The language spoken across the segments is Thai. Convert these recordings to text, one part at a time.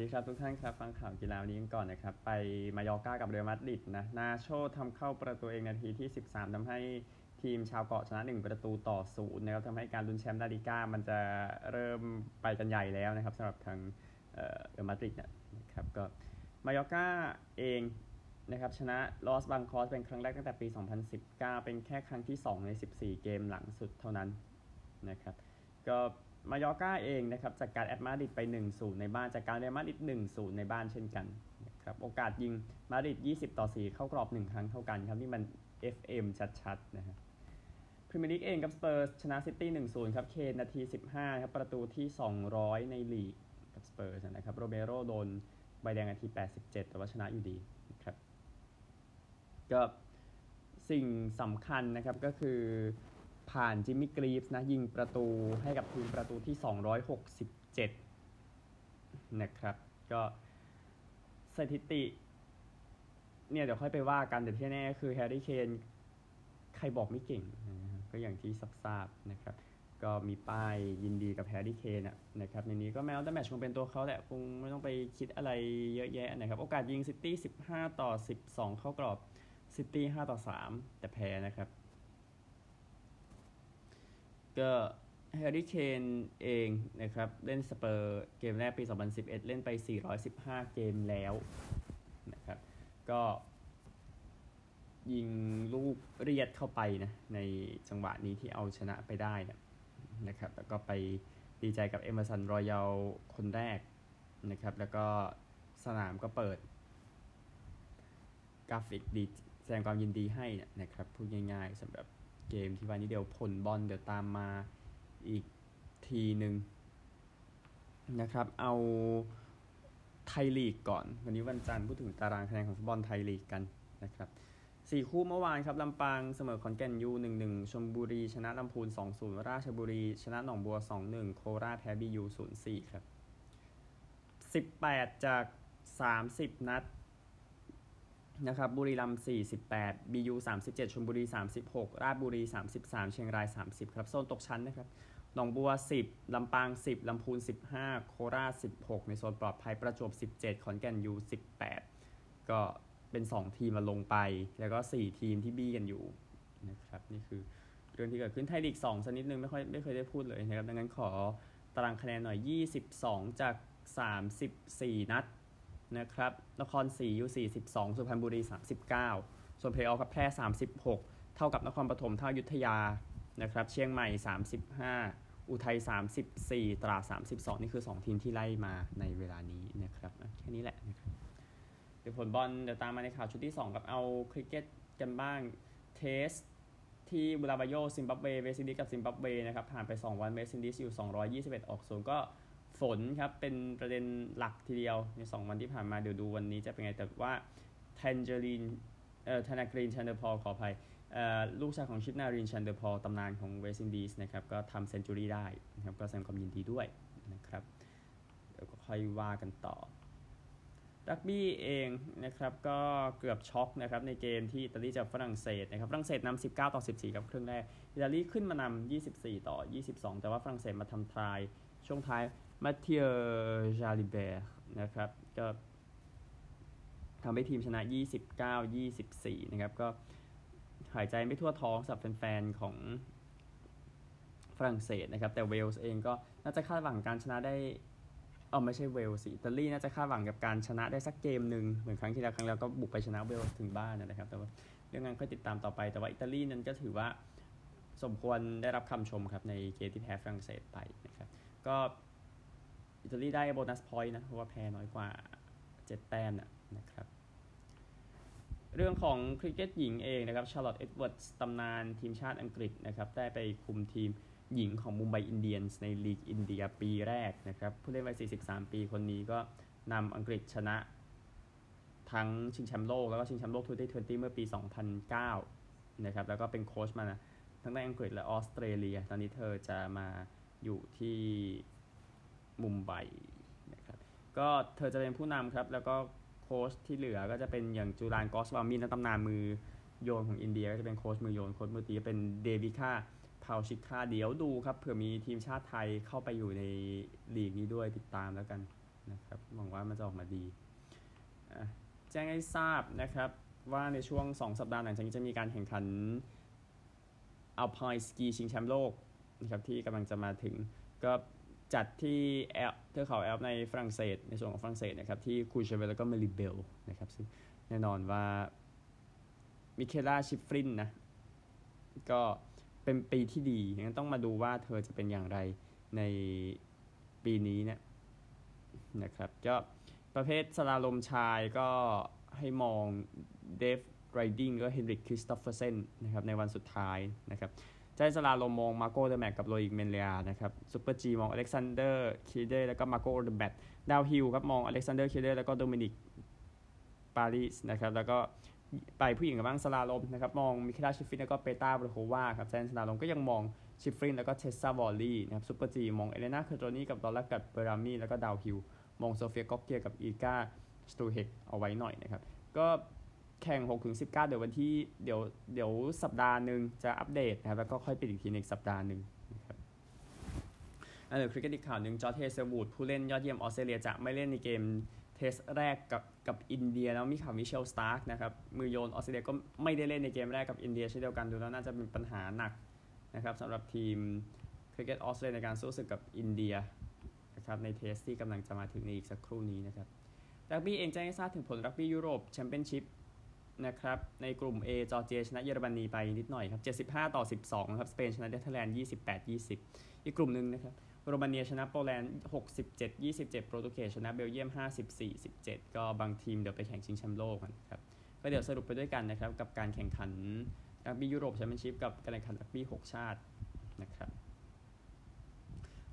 ดีครับทุกท่านครับ ฟังข่าวกีฬาวันนี้กันก่อนนะครับ ไปมายอร์ก้ากับเรอัลมาดริดนะนาโชทำเข้าประตูเองนาทีที่ 13ทำให้ทีมชาวเกาะชนะ 1 ประตูต่อศูนย์นะครับทำให้การลุ้นแชมป์ลาลิก้ามันจะเริ่มไปกันใหญ่แล้วนะครับสำหรับทางเรอัลมาดริดนะครับก็มายอร์ก้าเองนะครับชนะลอสบลังโกสเป็นครั้งแรกตั้งแต่ปี 2019 เป็นแค่ครั้งที่ 2 ใน 14 เกมหลังสุดเท่านั้นนะครับก็ มายอร์กาเองนะครับจากการแอตมาดริดไป1-0ในบ้านจากการเรอัลมาดริด1-0ในบ้านเช่นกันนะครับโอกาสยิงมาดริด20 ต่อ 4 เข้ากรอบ 1 ครั้งเท่ากันครับนี่มัน FM ชัดๆนะฮะพรีเมียร์ลีกเองกับสเปอร์ชนะซิตี้1-0ครับเคนนาที 15ครับประตูที่ 200 ในลีกกับสเปอร์นะครับโรเมโรโดนใบแดงนาที 87 แต่ว่าชนะอยู่ดีนะครับก็สิ่งสำคัญนะครับก็คือ ผ่านจิมมี่กรีฟส์นะยิงประตูให้กับทีมประตูที่ 267 นะครับ ก็สถิติ เนี่ยเดี๋ยวค่อยไปว่ากัน แต่ที่แน่คือแฮร์รี่เคนใครบอกไม่เก่งนะก็อย่างที่ทราบนะครับ ก็มีป้ายยินดีกับแฮร์รี่เคนนะครับ ในนี้ก็ man of the match คงเป็นตัวเขาแหละคงไม่ต้องไปคิดอะไรเยอะแยะนะครับ โอกาสยิงซิตี้ 15 ต่อ 12 เข้ากรอบซิตี้ 5 ต่อ 3 แต่แพ้นะครับ ก็แฮร์รี่เคนเองนะครับ เล่นสเปอร์เกมแรกปี 2011 เล่นไป 415 เกมแล้วนะครับ ก็ยิงลูกเลียดเข้าไปนะในจังหวะนี้ที่เอาชนะไปได้นะนะครับ แล้วก็ไปดีใจกับเอเมอร์สันรอยัลคนแรกนะครับ แล้วก็สนามก็เปิด กราฟิกดีแสดงความยินดีให้นะครับพูดง่ายๆสำหรับ เกมที่วันนี้เดี๋ยวผลบอลเดี๋ยวตามมาอีกทีหนึ่งนะครับ เอาไทยลีกก่อน วันนี้วันจันทร์พูดถึงตารางคะแนนของฟุตบอลไทยลีกกันนะครับสี่คู่เมื่อวานครับลำปางเสมอขอนแก่นยูหนึ่งหนึ่งชลบุรี ชนะลำพูนสองศูนย์ราชบุรี ชนะหนองบัวสองหนึ่งโคราชแพ้บียูศูนย์สี่ครับสิบแปดจากสามสิบนัด นะครับบุรีรัมย์48 BU 37ชลบุรี 36 ราชบุรี 33 เชียงราย 30 ครับโซนตกชั้นนะครับหนองบัว 10 ลำปาง 10 ลำพูน 15 โคราช 16 ในโซนปลอดภัยประจวบ 17 ขอนแก่นยู18 ก็เป็น 2 ทีมมาลงไป แล้วก็ 4 ทีมที่บี้กันอยู่นะครับนี่คือเรื่องที่เกิดขึ้นไทยลีก2สักนิดนึงไม่ค่อยไม่เคยได้พูดเลยนะครับ ดังนั้นขอตารางคะแนนหน่อย 22 จาก 34 นัด นะครับนครศรีอยู่ 42 สุพรรณบุรี 39 ส่วนเพลย์ออฟกับแพร่ 36 เท่ากับนครปฐมเท่าอยุธยานะครับเชียงใหม่ 35 อุทัย 34 ตราด 32 นี่คือ 2 ทีมที่ไล่มาในเวลานี้นะครับแค่นี้แหละนะครับเดี๋ยวผลบอลเดี๋ยวตามมาในข่าวชุดที่ 2 กับเอาคริกเก็ตกันบ้าง Testที่บูลาวาโยซิมบับเวเวสต์อินดีสกับซิมบับเวนะครับผ่านไป 2 วันเวสต์อินดีสอยู่ 221 ออกศูนย์ก็ ฝนครับเป็นประเด็นหลักทีเดียวใน 2 วันที่ผ่านมาเดี๋ยวดูวันนี้จะเป็นไงแต่ว่าแทกนารีนเอ่อแทกนารีนชันเดอร์พอลขออภัยเอ่อลูกชายของชิฟนารีนชันเดอร์พอลตำนานของเวสต์อินดีสนะครับก็ทำ century ได้นะครับก็แสดงความยินดีด้วยนะครับเดี๋ยวก็ค่อยว่ากันต่อรักบี้เองนะครับก็เกือบช็อกนะครับในเกมที่อิตาลีจะฝรั่งเศสนะครับฝรั่งเศสนำ19 ต่อ 14ครับครึ่งแรกอิตาลีขึ้นมานำ24 ต่อ 22 แต่ว่าฝรั่งเศสมาทำทรายช่วงท้าย มาเทียจาริเบร์นะครับ ก็ทำให้ทีมชนะ 29-24 นะครับ ก็หายใจไม่ทั่วท้องสำหรับแฟนๆ ของฝรั่งเศสนะครับ แต่เวลส์เองก็น่าจะคาดหวังการชนะได้เออไม่ใช่เวลส์สิอิตาลีน่าจะคาดหวังกับการชนะได้สักเกมหนึ่งเหมือนครั้งที่แล้วครั้งแล้วก็บุกไปชนะเวลส์ถึงบ้านนะครับ แต่ว่าเรื่องนั้นก็ติดตามต่อไปแต่ว่าอิตาลีนั้นก็ถือว่าสมควรได้รับคำชมครับในเกมที่แพ้ฝรั่งเศสไปนะครับ ก็ อิตาลีได้ bonus point นะ เพราะว่าแพ้น้อยกว่า 7 แต้มนะครับ เรื่องของคริกเก็ตหญิงเองนะครับชาร์ลอตเอ็ดเวิร์ดตำนานทีมชาติอังกฤษนะครับ ได้ไปคุมทีมหญิงของมุมไบอินเดียนส์ในลีกอินเดียปีแรกนะครับ ผู้เล่นวัย 43 ปีคนนี้ก็นำอังกฤษชนะ ทั้งชิงแชมป์โลก แล้วก็ชิงแชมป์โลก twenty twenty เมื่อปี 2009 นะครับ แล้วก็เป็นโค้ชมานะทั้งในอังกฤษและออสเตรเลีย ตอนนี้เธอจะมาอยู่ที่ มุมไบนะครับก็เธอจะเป็นผู้นำครับ แล้วก็โค้ชที่เหลือก็จะเป็นอย่างจูลานกอสวามีตำนานมือโยนของอินเดียก็จะเป็นโค้ชมือโยนโค้ชมือตีเป็นเดวิก้าพัลชิการ์เดี๋ยวดูครับเผื่อมีทีมชาติไทยเข้าไปอยู่ในลีกนี้ด้วยติดตามแล้วกันนะครับหวังว่ามันจะออกมาดีแจ้งให้ทราบนะครับว่าในช่วง 2 สัปดาห์หลังจากนี้จะมีการแข่งขัน alpine ski ชิงแชมป์โลกนะครับที่กำลังจะมาถึงก็ จัดที่แอลป์เทือกเขาแอลป์ในฝรั่งเศส ในส่วนของฝรั่งเศสนะครับที่คูเชเวลแล้วก็เมริเบลนะครับซึ่งแน่นอนว่ามิเคล่าชิฟรินนะก็เป็นปีที่ดีงั้นต้องมาดูว่าเธอจะเป็นอย่างไรในปีนี้เนี่ยนะครับก็ประเภท slalom ชายก็ให้มองเดฟไรดิงก็เฮนริกคริสโตเฟอร์เซนนะครับในวันสุดท้ายนะครับ giant slalom มองมาร์โกโอเดอร์แมตกับโรอิกเมนเลียนะครับ super-G มองอเล็กซานเดอร์คิลเดแล้วก็มาร์โกโอเดอร์แมตdownhill ครับมองอเล็กซานเดอร์คิลเดแล้วก็โดมินิกปารีสนะครับแล้วก็ไปผู้หญิงกันบ้าง slalom นะครับมองมิเคล่าชิฟรินแล้วก็เปตราวัลโฮวาครับ giant slalom ก็ยังมองชิฟรินแล้วก็เทสซาวอร์ลีย์นะครับ super-G มองเอเลนาเคอร์โตนี่กับลาร่ากุตเบรามีแล้วก็ downhill มองโซเฟียก็อกเกียกับอิลก้าสตูเฮกเอาไว้หน่อยนะครับก็ แข่ง6ถึง19 เดี๋ยววันที่เดี๋ยวเดี๋ยวสัปดาห์หนึ่งจะอัปเดตนะครับแล้วก็ค่อยปิดอีกทีในสัปดาห์หนึ่งนะครับอันเดอร์คริกเก็ตอีกข่าวหนึ่งจอร์เทเซอร์บูดผู้เล่นยอดเยี่ยมออสเตรเลียจะไม่เล่นในเกม Test แรกกับกับอินเดียแล้วมีข่าวมิเชลสตาร์กนะครับมือโยนออสเตรเลียก็ไม่ได้เล่นในเกมแรกกับอินเดียเช่นเดียวกันดูแล้วน่าจะเป็นปัญหาหนักนะครับสำหรับทีมคริกเก็ตออสเตรเลียในการสู้ศึกกับอินเดียนะครับใน Test ที่กำลังจะมาถึงในอีกสักครู่นี้นะครับรักบี้เองแจ้งให้ทราบถึงผลรักบี้ยุโรปแชมเปี้ยนชิพ นะครับในกลุ่ม A จอร์เจียชนะเยอรมนีไปนิดหน่อยครับ 75 ต่อ 12ครับสเปนชนะเนเธอร์แลนด์ 28 20 อีกกลุ่มหนึ่งนะครับโรมาเนียชนะโปแลนด์ 67 27 โปรตุเกสชนะเบลเยียม 54 17 ก็บางทีมเดี๋ยวไปแข่งชิงแชมป์โลกกันครับก็เดี๋ยวสรุปไปด้วยกันนะครับกับการแข่งขันรักบี้ยุโรปแชมเปี้ยนชิพกับการแข่งขันรักบี้ 6 ชาตินะครับ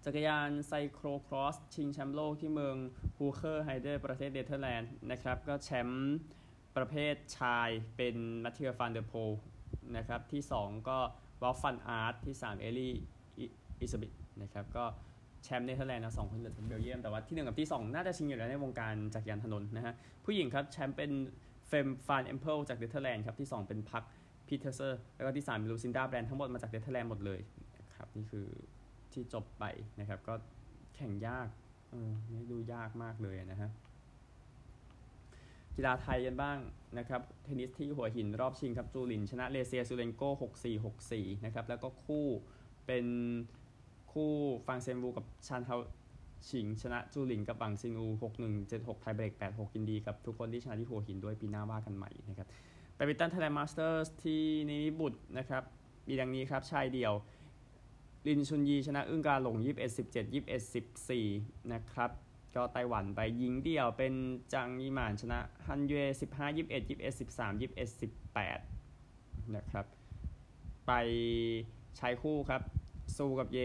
จักรยาน cyclo-cross ชิงแชมป์โลกที่เมืองฮูเคอร์ไฮเดอร์ประเทศเนเธอร์แลนด์นะครับก็แชมป์ ประเภทชายเป็นมาติเยอฟานเดอร์โพลนะครับ ที่ 2 ก็วอลต์ฟานอาร์ตที่ 3 เอลี่อิเซอร์บิทนะครับ ก็แชมป์เนเธอร์แลนด์นะสองคนเหลือเบลเยียม แต่ว่าที่ 1 กับที่ 2 น่าจะชิงอยู่แล้วในวงการจักรยานถนนนะฮะ ผู้หญิงครับ แชมป์เป็นเฟมฟานเอมเพิลจากเนเธอร์แลนด์ครับ ที่ 2 เป็นพักพีเทอร์เซอร์ แล้วก็ที่ 3 เป็นลูซินดาแบรนด์ทั้งหมดมาจากเนเธอร์แลนด์หมดเลยนะครับนี่คือที่จบไปนะครับก็แข่งยากเออนี่ดูยากมากเลยนะฮะ กีฬาไทยกันบ้างนะครับเทนนิสที่หัวหินรอบชิงครับจูลิน ชนะเลเซียซูเรนโก้6-4 6-4นะครับแล้วก็คู่เป็นคู่ฟังเซนวูกับชานเฮาชิง ชนะจูลินกับบังซินู6-1 7-6ไทยเบรก8-6ยินดีกับทุกคนที่ชนะที่หัวหินด้วยปีหน้าว่ากันใหม่นะครับไปแบดมินตัน Thailand Masters ที่นิมิบุตรนะครับมีดังนี้ครับชายเดียวลินชุนยีชนะอึ้งกาหลง 21 17 21 14 นะครับ ก็ไต้หวันไปยิงเดี่ยวเป็นจางยีหมานชนะฮันเย่15 21 21 13 21 18นะครับ ไปชายคู่ครับ ซูกับเย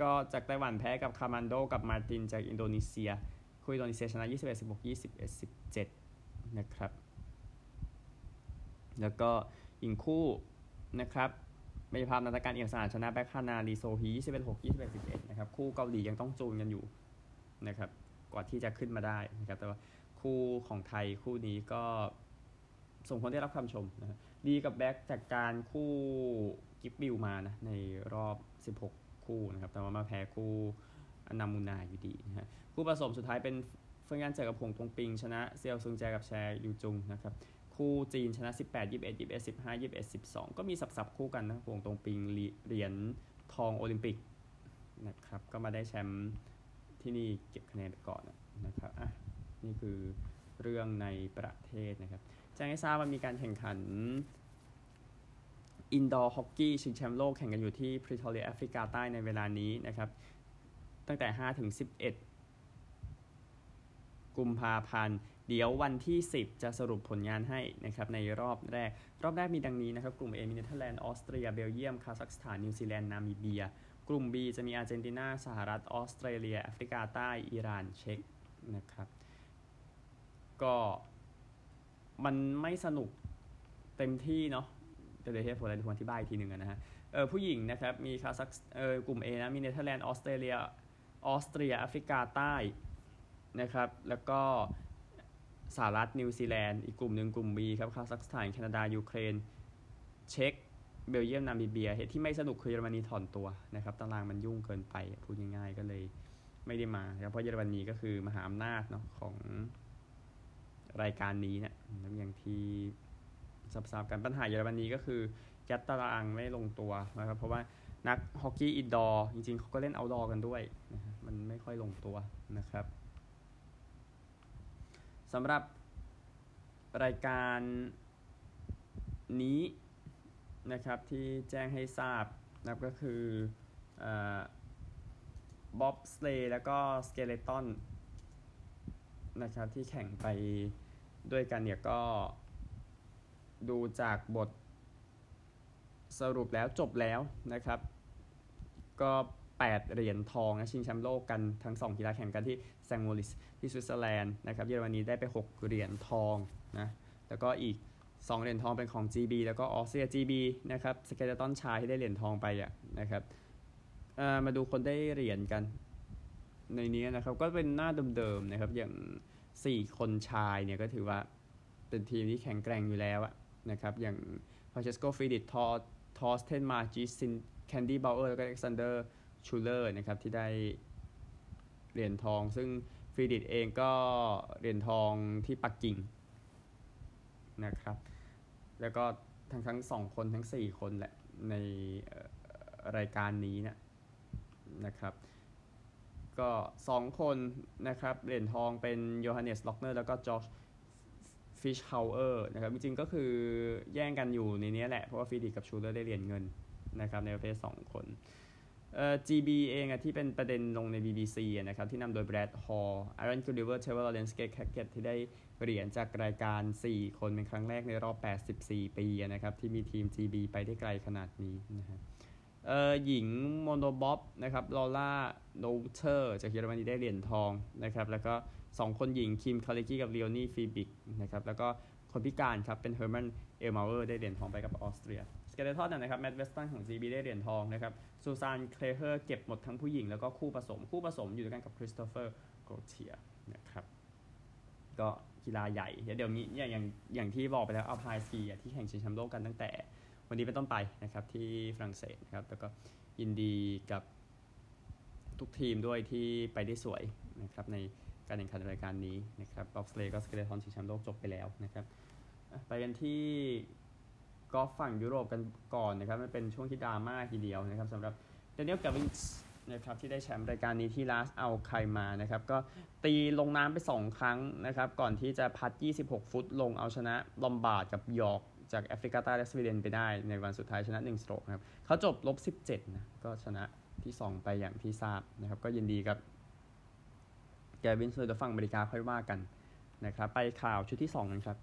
ก็จากไต้หวันแพ้กับคามันโดกับมาตินจากอินโดนีเซีย คุยอินโดนีเซียชนะ21 16 21 17นะครับ แล้วก็หญิงคู่นะครับเบญญาภานันทกาญจน์เอี่ยมสอาดชนะแบ็คฮานาลีโซฮี21 6 21 11นะครับ คู่เกาหลียังต้องจูนกันอยู่นะครับ กว่าที่จะขึ้นมาได้นะครับแต่ว่าคู่ของไทยคู่นี้ก็ส่งผลได้รับคำชมนะดีกับแบ็กจากการคู่กิฟบิลมานะในรอบ 16 คู่นะครับแต่ว่ามาแพ้คู่อนามูนาอยู่ดีนะฮะคู่ผสมสุดท้ายเป็นเฟิงยันเจอกับหวงตงปิง ชนะเซียวซุงแจกับแชร์ยูจุงนะครับคู่จีนชนะ 18 21 21 15 21 12 ก็มีสับๆคู่กันนะหวงตงปิงเหรียญทองโอลิมปิกนะครับก็มาได้แชมป์ ที่นี่เก็บคะแนนไปก่อนนะครับอะนี่คือเรื่องในประเทศนะครับแจ้งให้ทราบว่ามีการแข่งขัน indoor hockey ชิงแชมป์โลกแข่งกันอยู่ที่พรีทอเรียแอฟริกาใต้ในเวลานี้นะครับ ตั้งแต่ 5 ถึง 11 กุมภาพันธ์ เดี๋ยววันที่ 10 จะสรุปผลงานให้นะครับในรอบแรก รอบแรกมีดังนี้นะครับ กลุ่ม A มีเนเธอร์แลนด์ ออสเตรีย เบลเยียม คาซัคสถาน นิวซีแลนด์ นามิเบีย กลุ่ม B จะมีอาร์เจนตินา สหรัฐ ออสเตรเลีย แอฟริกาใต้ อิหร่าน เช็กนะครับ ก็มันไม่สนุกเต็มที่เนาะเดี๋ยวเหตุผลอะไรทุกคนที่บ้ายทีหนึ่งนะฮะ เออผู้หญิงนะครับ มีคาซัคเออกลุ่ม A นะ มีเนเธอร์แลนด์ ออสเตรเลีย ออสเตรีย แอฟริกาใต้นะครับ แล้วก็สหรัฐ นิวซีแลนด์ อีกกลุ่มหนึ่งกลุ่ม B ครับ คาซัคสถาน แคนาดา ยูเครน เช็ก เบลเยียมนามิเบียเหตุที่ไม่สนุกคือเยอรมนีถอนตัวนะครับตารางมันยุ่งเกินไปพูดง่ายๆก็เลยไม่ได้มาเพราะเยอรมนีก็คือมหาอำนาจเนาะของรายการนี้เนี่ยอย่างที่สับๆกันปัญหาเยอรมนีก็คือยัดตารางไม่ลงตัวนะครับเพราะว่านักฮอกกี้ indoor จริงๆเขาก็เล่น outdoor กันด้วยนะมันไม่ค่อยลงตัวนะครับสำหรับรายการนี้ นะครับที่แจ้งให้ทราบนะครับก็คือ bobsleigh แล้วก็ skeletonนะครับที่แข่งไปด้วยกันเนี่ยก็ดูจากบทสรุปแล้วจบแล้วนะครับ ก็ 8 เหรียญทองนะชิงแชมป์โลกกันทั้ง 2 กีฬาแข่งกันที่แซงมอริสที่สวิตเซอร์แลนด์นะครับเยอรมนีได้ไป 6 เหรียญทองนะแล้วก็อีก 2เหรียญทองเป็นของ GB แล้วก็ออสเตรีย GB นะครับ skeleton ชายที่ได้เหรียญทองไปอะนะครับมาดูคนได้เหรียญกัน ในนี้นะครับก็เป็นหน้าเดิมๆนะครับอย่าง 4 คนชายเนี่ยก็ถือว่าเป็นทีมที่แข็งแกร่งอยู่แล้วนะครับอย่างฟรานเชสโกฟรีดริชทอทอสเทนมาร์กิสแคนดี้บาวเออร์แล้วก็อเล็กซานเดอร์ชูเลอร์นะครับที่ได้เหรียญทอง ซึ่งฟรีดริชเองก็เหรียญทองที่ปักกิ่งนะครับ แล้วก็ทั้งทั้งสองคนทั้ง4คนแหละในรายการนี้นะนะครับ ก็2คนนะครับเหรียญทองเป็นโยฮันเนสล็อกเนอร์แล้วก็จอร์จฟิชเฮาเออร์นะครับจริงๆก็คือแย่งกันอยู่ในนี้แหละ เพราะว่าฟรีดริชกับชูเลอร์ได้เหรียญเงินนะครับในประเภท2คนเอ่อ GB เองอะที่เป็นประเด็นลงใน BBC นะครับที่นำโดยแบรดฮอลล์อารอนกูลิเวอร์เทย์เลอร์ลอเรนซ์เกร็กแคเก็ตที่ได้ เหรียญจากรายการ 4 คนเป็นครั้งแรกในรอบ 84 ปีนะครับ ที่มีทีม GB ไปได้ไกลขนาดนี้นะครับเอ่อหญิง monobob นะครับลอร่านอลเทอจากเยอรมนีได้เหรียญทองนะครับ แล้วก็ 2 คนหญิง คิมคาลิกี้กับเลโอนี่ฟีบิกนะครับ แล้วก็คนพิการครับ เป็นเฮอร์แมนเอลมาเวอร์ได้เหรียญทองไปกับออสเตรีย skeleton นะครับแมตเวสตันของ GB ได้เหรียญทองนะครับซูซานเครเฮอร์เก็บหมดทั้งผู้หญิง แล้วก็คู่ผสมคู่ผสมอยู่ด้วยกันกับคริสโตเฟอร์โกรเทียร์นะครับก็ กีฬาใหญ่ เดี๋ยวมีอย่างอย่างอย่างที่บอกไปแล้ว alpine ski ที่แข่งชิงแชมป์โลกกันตั้งแต่ วันนี้เป็นต้นไปนะครับที่ฝรั่งเศสนะครับแล้วก็ยินดีกับทุกทีมด้วยที่ไปได้สวยนะครับในการแข่งขันรายการนี้นะครับ bobsleigh ก็ skeleton ชิงแชมป์โลกจบไปแล้วนะครับไปกันที่กอล์ฟฝั่งยุโรปกันก่อนนะครับมันเป็นช่วงที่ดราม่าทีเดียวนะครับสำหรับแดเนียลแกวินส์ นะครับที่ได้แชมป์รายการนี้ที่ราสอัลไคมานะครับก็ตีลงน้ำไป 2 ครั้งนะครับก่อนที่จะ putt 26 ฟุตลงเอาชนะลอมบาร์ดกับยอร์กจากแอฟริกาใต้และสวีเดนไปได้ในวันสุดท้ายชนะ1 stroke ครับเขาจบลบ 17นะก็ชนะที่ 2 ไปอย่างที่ทราบนะครับก็ยินดีกับแกวินส์เดอฝั่งอเมริกาค่อยว่ากันนะครับไปข่าวชุดที่2กันครับ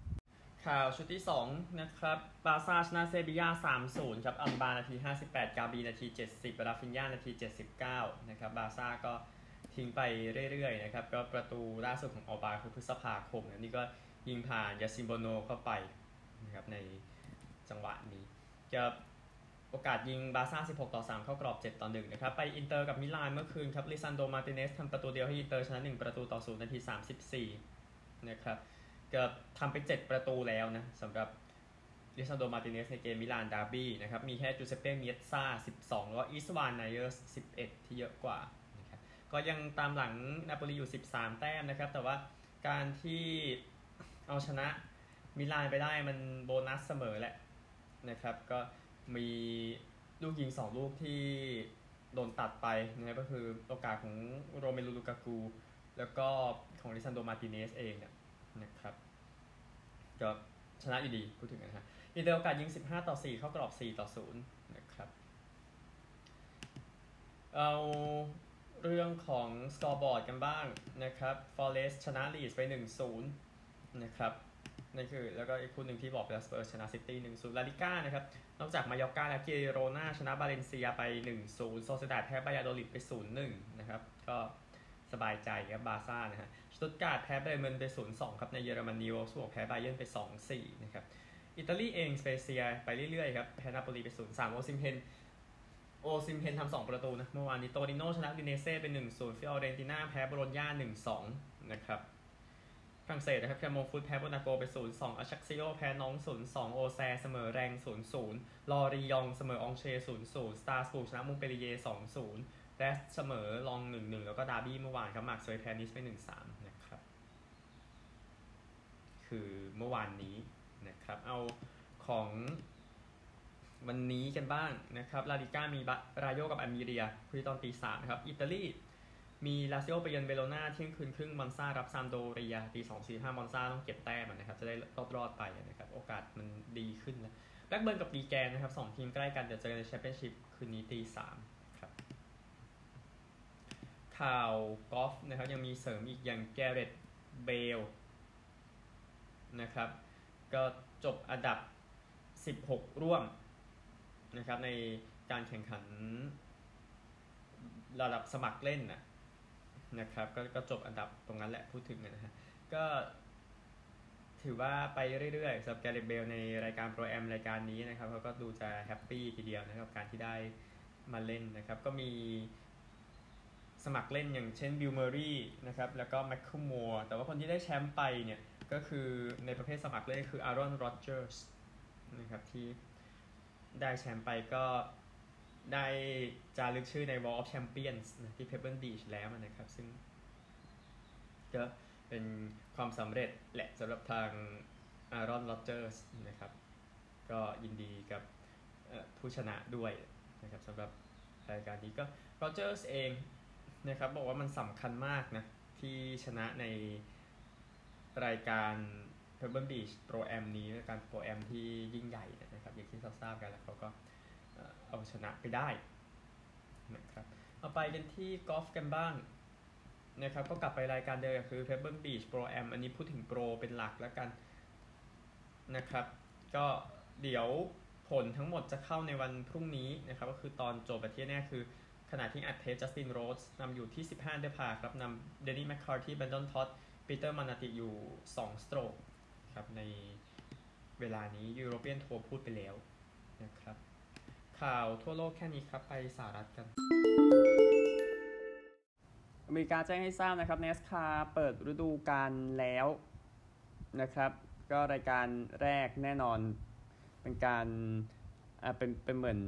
ข่าวชุดที่ 2 นะครับบาซาชนะเซบียา3-0 ครับ อัลบานาที 58 กาบีนาที 70 ราฟินยานาที 79 นะครับ บาซาก็ทิ้งไปเรื่อยๆ นะครับ ก็ประตูล่าสุดของอัลบาคือพฤษภาคมนี่ก็ยิงผ่านยาซิมโบโนเข้าไปนะครับในจังหวะนี้จะโอกาสยิงบาซ่า 16 ต่อ 3 เข้ากรอบ 7 ต่อ 1 นะครับ ไปอินเตอร์กับมิลานเมื่อคืนครับลิซันโด มาติเนสทำประตูเดียวให้อินเตอร์ชนะ 1 ประตูต่อ 0 นาที 34 นะครับ ก็ทำไป 7 ประตูแล้วนะสำหรับลิซานโดมาติเนสในเกมมิลานดาร์บี้นะครับ มีแค่จูเซเป้เมียซ่า 12 แล้วอิสวานไนเออร์ส11 ที่เยอะกว่านะครับก็ยังตามหลังนาโปลีอยู่ 13 แต้มนะครับ แต่ว่าการที่เอาชนะมิลานไปได้มันโบนัสเสมอแหละนะครับ ก็มีลูกยิง 2 ลูกที่โดนตัดไปนะครับก็คือโอกาสของโรเมลูลูกากู แล้วก็ของลิซันโดมาติเนสเองเนี่ย นะครับก็ชนะอยู่ดีพูดถึงนะฮะอินเตอร์โอกาสยิง 15 ต่อ 4 เข้ากรอบ 4 ต่อ 0 นะครับเอาเรื่องของสกอร์บอร์ดกันบ้างนะครับฟอร์เรสชนะลีสไป 1-0 นะครับนั่นคือแล้วก็อีกคู่หนึ่งที่บอกไปแล้วสเปอร์ชนะซิตี้1-0ลาลิก้านะครับ นอกจากมายอกาและเกโรนาชนะบาเลนเซียไป1-0โซเซดาแพ้บายาโดลิดไป0-1นะครับ ก็ สบายใจครับบาซ่านะฮะสตุตการ์ดแพ้เบเมินไป 0-2 ครับในเยอรมนีโอสบวกแพ้ไบเยนไป 2-4 นะครับอิตาลีเองสเปเซียไปเรื่อยๆครับแพ้นาโปลีไป 0-3 โอซิมเฮนโอซิมเฮนทำ2ประตูนะเมื่อวานนี้โตริโนชนะอูดิเนเซ่ไป1-0ฟิออเรนติน่าแพ้โบโลญญา1-2 นะครับฝรั่งเศสนะครับแคมโมฟุตแพ้โบนาโกไป 0-2อาชักซิโอแพ้น็องต์ 0-2 โอแซเสมอแรง 0-0 ลอรียองเสมอองเช 0-0 สตาร์สบูชนะมุงเปรีเย 2-0 แรสเสมอลองหนึ่งหนึ่งแล้วก็ดาร์บี้เมื่อวานครับมาร์กเซยแพ้นีซไปหนึ่งสามนะครับ คือเมื่อวานนี้นะครับ เอาของวันนี้กันบ้างนะครับ ลาลิก้ามีรายโยกับอเมเรียคุยตอนตีสามครับ อิตาลีมีลาซิโอไปเยือนเวโรนาเที่ยงคืนครึ่งมอนซารับซามโดเรียตีสองสี่ห้ามอนซาต้องเก็บแต้มนะครับ จะได้รอดรอดไปนะครับ โอกาสมันดีขึ้นแล้วแบล็กเบิร์นกับดีแกนนะครับสองทีมใกล้กันเดี๋ยวเจอกันในแชมเปี้ยนชิพคืนนี้ตีสาม ข่าวกอล์ฟนะครับยังมีเสริมอีกอย่างแกเรตเบลนะครับก็จบอันดับ 16 ร่วมนะครับในการแข่งขันระดับสมัครเล่นนะนะครับกก็จบอันดับตรงนั้นแหละพูดถึงนะฮะก็ถือว่าไปเรื่อยๆสำหรับแกเรตเบลในรายการ Pro-Am รายการนี้นะครับเขาก็ดูจะ happy ทีเดียวนะครับการที่ได้มาเล่นนะครับก็มี สมัครเล่นอย่างเช่นบิลเมอรี่นะครับแล้วก็แมคคูมัวแต่ว่าคนที่ได้แชมป์ไปเนี่ย ก็คือในประเภทสมัครเล่นคืออารอนโรเจอร์สนะครับที่ได้แชมป์ไปก็ได้จารึกชื่อใน Wall of Champions นะที่ Pebble Beach แล้วนะครับ ซึ่งก็เป็นความสำเร็จแหละสำหรับทางอารอนโรเจอร์สนะครับ ก็ยินดีกับผู้ชนะด้วยนะครับสำหรับรายการนี้ก็โรเจอร์สเอง นะครับบอกว่ามันสำคัญมากนะ ที่ชนะในรายการ Pebble Beach Pro Am นี้รายการโปรแอมที่ยิ่งใหญ่นะครับ อย่างที่ทราบกันแล้วเขาก็เอาชนะไปได้นะครับเอาไปกันที่กอล์ฟกันบ้างนะครับก็กลับไปรายการเดิมคือ Pebble Beach Pro Am อันนี้พูดถึงโปรเป็นหลักแล้วกันนะครับ ก็เดี๋ยวผลทั้งหมดจะเข้าในวันพรุ่งนี้นะครับ ก็คือตอนจบประเทศแน่คือ ขณะที่อัดเทปจัสตินโรสนำอยู่ที่ 15 under par ครับนำเดนนี่แมคคาร์ธีแบรนดอนท็อดด์ปีเตอร์มานาติอยู่ 2 stroke ครับในเวลานี้ European Tour พูดไปแล้วนะครับ ข่าวทั่วโลกแค่นี้ครับ ไปสหรัฐกันอเมริกาแจ้งให้ทราบนะครับเนสคาเปิดฤดูกาลแล้วนะครับ ก็รายการแรกแน่นอนเป็นการอ่าเป็นเป็นเหมือน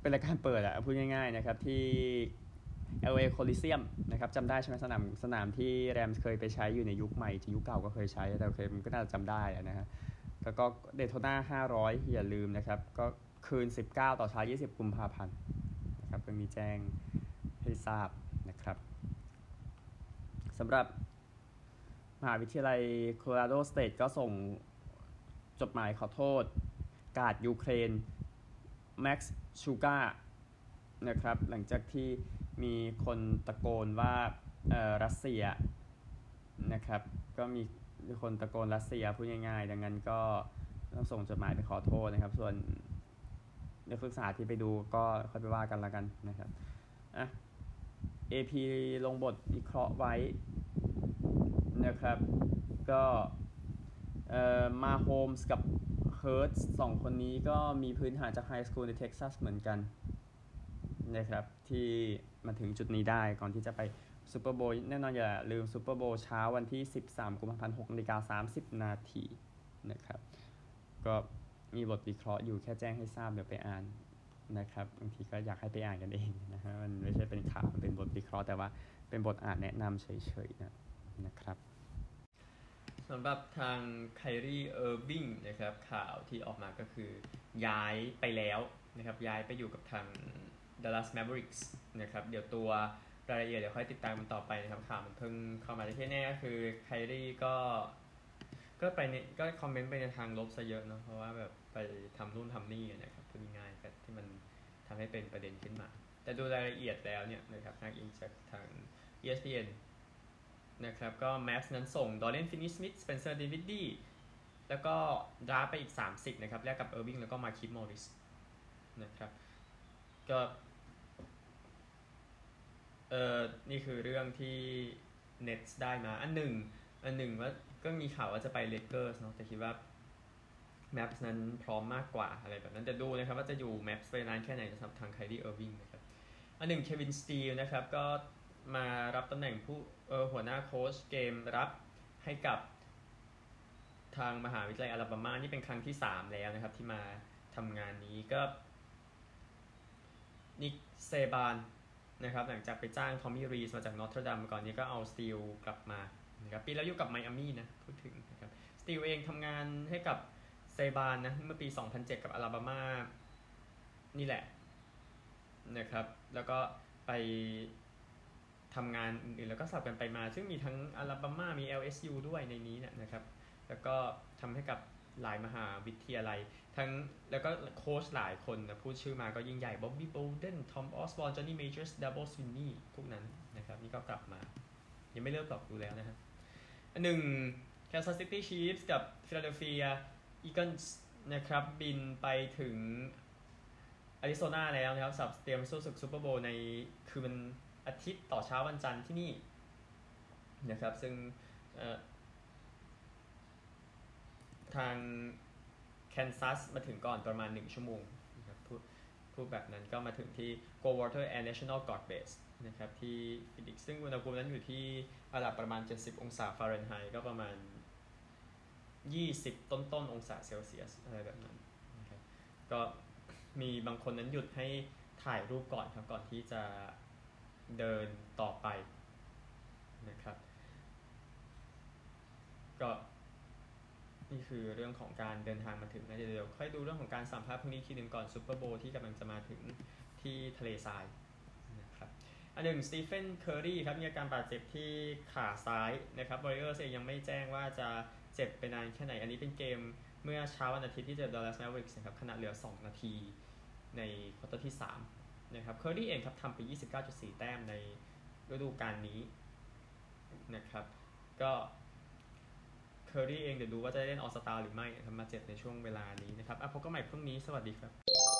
เป็นรายการเปิดอะพูดง่ายๆนะครับที่ LA Coliseum นะครับจำได้ใช่ไหมสนามสนามที่แรมส์เคยไปใช้อยู่ในยุคใหม่ที่ยุคเก่าก็เคยใช้แต่เคยมันก็น่าจะจำได้นะฮะแล้วก็เดโทนา500 อย่าลืมนะครับ ก็คืน 19 ต่อเช้า20 กุมภาพันธ์นะครับเพิ่งมีแจ้งให้ทราบนะครับสำหรับมหาวิทยาลัยโคโลราโดสเตทก็ส่งจดหมายขอโทษ กาดยูเครนแม็กซ์ ชูก้านะครับหลังจากที่มีคนตะโกนว่ารัสเซียนะครับก็มีคนตะโกนรัสเซียพูดง่ายๆ ดังนั้นก็ต้องส่งจดหมายไปขอโทษนะครับ ส่วนนักศึกษาที่ไปดูก็ค่อยไปว่ากันละกันนะครับอะ AP ลงบทวิเคราะห์ไว้นะครับ ก็เอ่อมาโฮมส์กับ เฮิร์ตสองคนนี้ก็มีพื้นฐานจาก high school ในเท็กซัสเหมือนกันนะครับที่มาถึงจุดนี้ได้ก่อนที่จะไปซูเปอร์โบว์แน่นอนอย่าลืมซูเปอร์โบว์เช้าวันที่ 13 กุมภาพันธ์6นาฬิกา30 นาทีนะครับ ก็มีบทวิเคราะห์อยู่แค่แจ้งให้ทราบเดี๋ยวไปอ่านนะครับบางทีก็อยากให้ไปอ่านกันเองนะฮะมันไม่ใช่เป็นข่าวมันเป็นบทวิเคราะห์แต่ว่าเป็นบทอ่านแนะนำเฉยๆนะนะครับ สำหรับทางไครีเออร์วิงนะครับข่าวที่ออกมาก็คือย้ายไปแล้วนะครับย้ายไปอยู่กับทาง Dallas Mavericks นะครับเดี๋ยวตัวรายละเอียดเดี๋ยวค่อยติดตามมันต่อไปนะครับข่าวมันเพิ่งเข้ามาที่แน่ก็คือไครีก็ก็ไปในก็ comment ไปในทางลบซะเยอะเนาะเพราะว่าแบบไปทำนู่นทำนี่นะครับพูดง่ายๆที่มันทำให้เป็นประเด็นขึ้นมา แต่ดูรายละเอียดแล้วเนี่ยนะครับทางอิงจากทาง ESPN นะครับก็ Mavs นั้นส่งดอร์เลนฟินิชมิธสเปนเซอร์ดินวิดดี้แล้วก็ draft ไปอีก 30 นะครับแลกกับเออร์วิงแล้วก็มาร์คีฟมอร์ริสนะครับก็เออนี่คือเรื่องที่ Nets ได้มาอันหนึ่งอันหนึ่งว่าก็มีข่าวว่าจะไปเลเกอร์สเนาะแต่คิดว่า Mavs นั้นพร้อมมากกว่าอะไรแบบนั้นแต่ดูนะครับว่าจะอยู่ Mavs ไปนานแค่ไหนสำหรับทางไครีเออร์วิงนะครับอันหนึ่งเควินสตีลนะครับก็มารับตำแหน่งผู้ เออหัวหน้าโค้ชเกมรับให้กับทางมหาวิทยาลัยอลาบามานี่เป็นครั้งที่3แล้วนะครับ ที่มาทำงานนี้ก็นิกเซบานนะครับ หลังจากไปจ้างทอมมี่รีสมาจากนอตเทอร์ดัมก่อนนี้ก็เอาสตีลกลับมานะครับปีแล้วอยู่กับไมอามี่นะพูดถึงนะครับสตีลเองทำงานให้กับเซบานนะเมื่อปี 2007 กับอลาบามานี่แหละนะครับ แล้วก็ไป ทำงานอื่นๆแล้วก็สลับกันไปมา ซึ่งมีทั้งอลาบามามี LSU ด้วยในนี้เนี่ยนะครับ แล้วก็ทำให้กับหลายมหาวิทยาลัย ทั้งแล้วก็โค้ชหลายคนนะพูดชื่อมาก็ยิ่งใหญ่บ๊อบบี้โบลเดนทอมออสบอลจอห์นนี่เมเจอร์สดับเบิลสวินนี่พวกนั้นนะครับ นี่ก็กลับมา ยังไม่เลิกหรอกดูแล้วนะฮะหนึ่ง Kansas City Chiefs กับ Philadelphia Eagles นะครับ บินไปถึงอาริโซนาแล้วนะครับสับเตรียมสู้ศึกซูเปอร์โบในคืนวัน อาทิตย์ต่อเช้าวันจันทร์ที่นี่นะครับ ซึ่งทางแคนซัสมาถึงก่อนประมาณ 1 ชั่วโมงนะครับพูดพูดแบบนั้นก็มาถึงที่ Goldwater Air National Guard Base นะครับที่ฟินิกซ์ซึ่งอุณหภูมินั้นอยู่ที่ระดับประมาณ 70 องศาฟาเรนไฮต์ก็ประมาณ 20 ต้นต้นองศาเซลเซียสอะไรแบบนั้นนะครับก็มีบางคนนั้นหยุดให้ถ่ายรูปก่อนครับก่อนที่จะ เดินต่อไปนะครับ ก็นี่คือเรื่องของการเดินทางมาถึงนะเดี๋ยวค่อยดูเรื่องของการสัมภาษณ์พรุ่งนี้ทีหนึ่งก่อนซูเปอร์โบว์ที่กำลังจะมาถึงที่ทะเลทรายนะครับอันหนึ่งสตีเฟนเคอร์รีครับมีอาการบาดเจ็บที่ขาซ้ายนะครับวอริเออร์เองยังไม่แจ้งว่าจะเจ็บไปนานแค่ไหน อันนี้เป็นเกมเมื่อเช้าวันอาทิตย์ที่เจอดัลลัสแมฟเวอริกส์นะครับขณะเหลือ 2 นาทีในควอเตอร์ที่ 3 นะครับเคอร์รีเองครับทำไป 29.4 แต้มในฤดูกาลนี้นะครับ ก็เคอรี่เองเดี๋ยวดูว่าจะได้เล่น All-Star หรือไม่ทำมาเจ็บในช่วงเวลานี้นะครับอะพบกันใหม่พรุ่งนี้สวัสดีครับ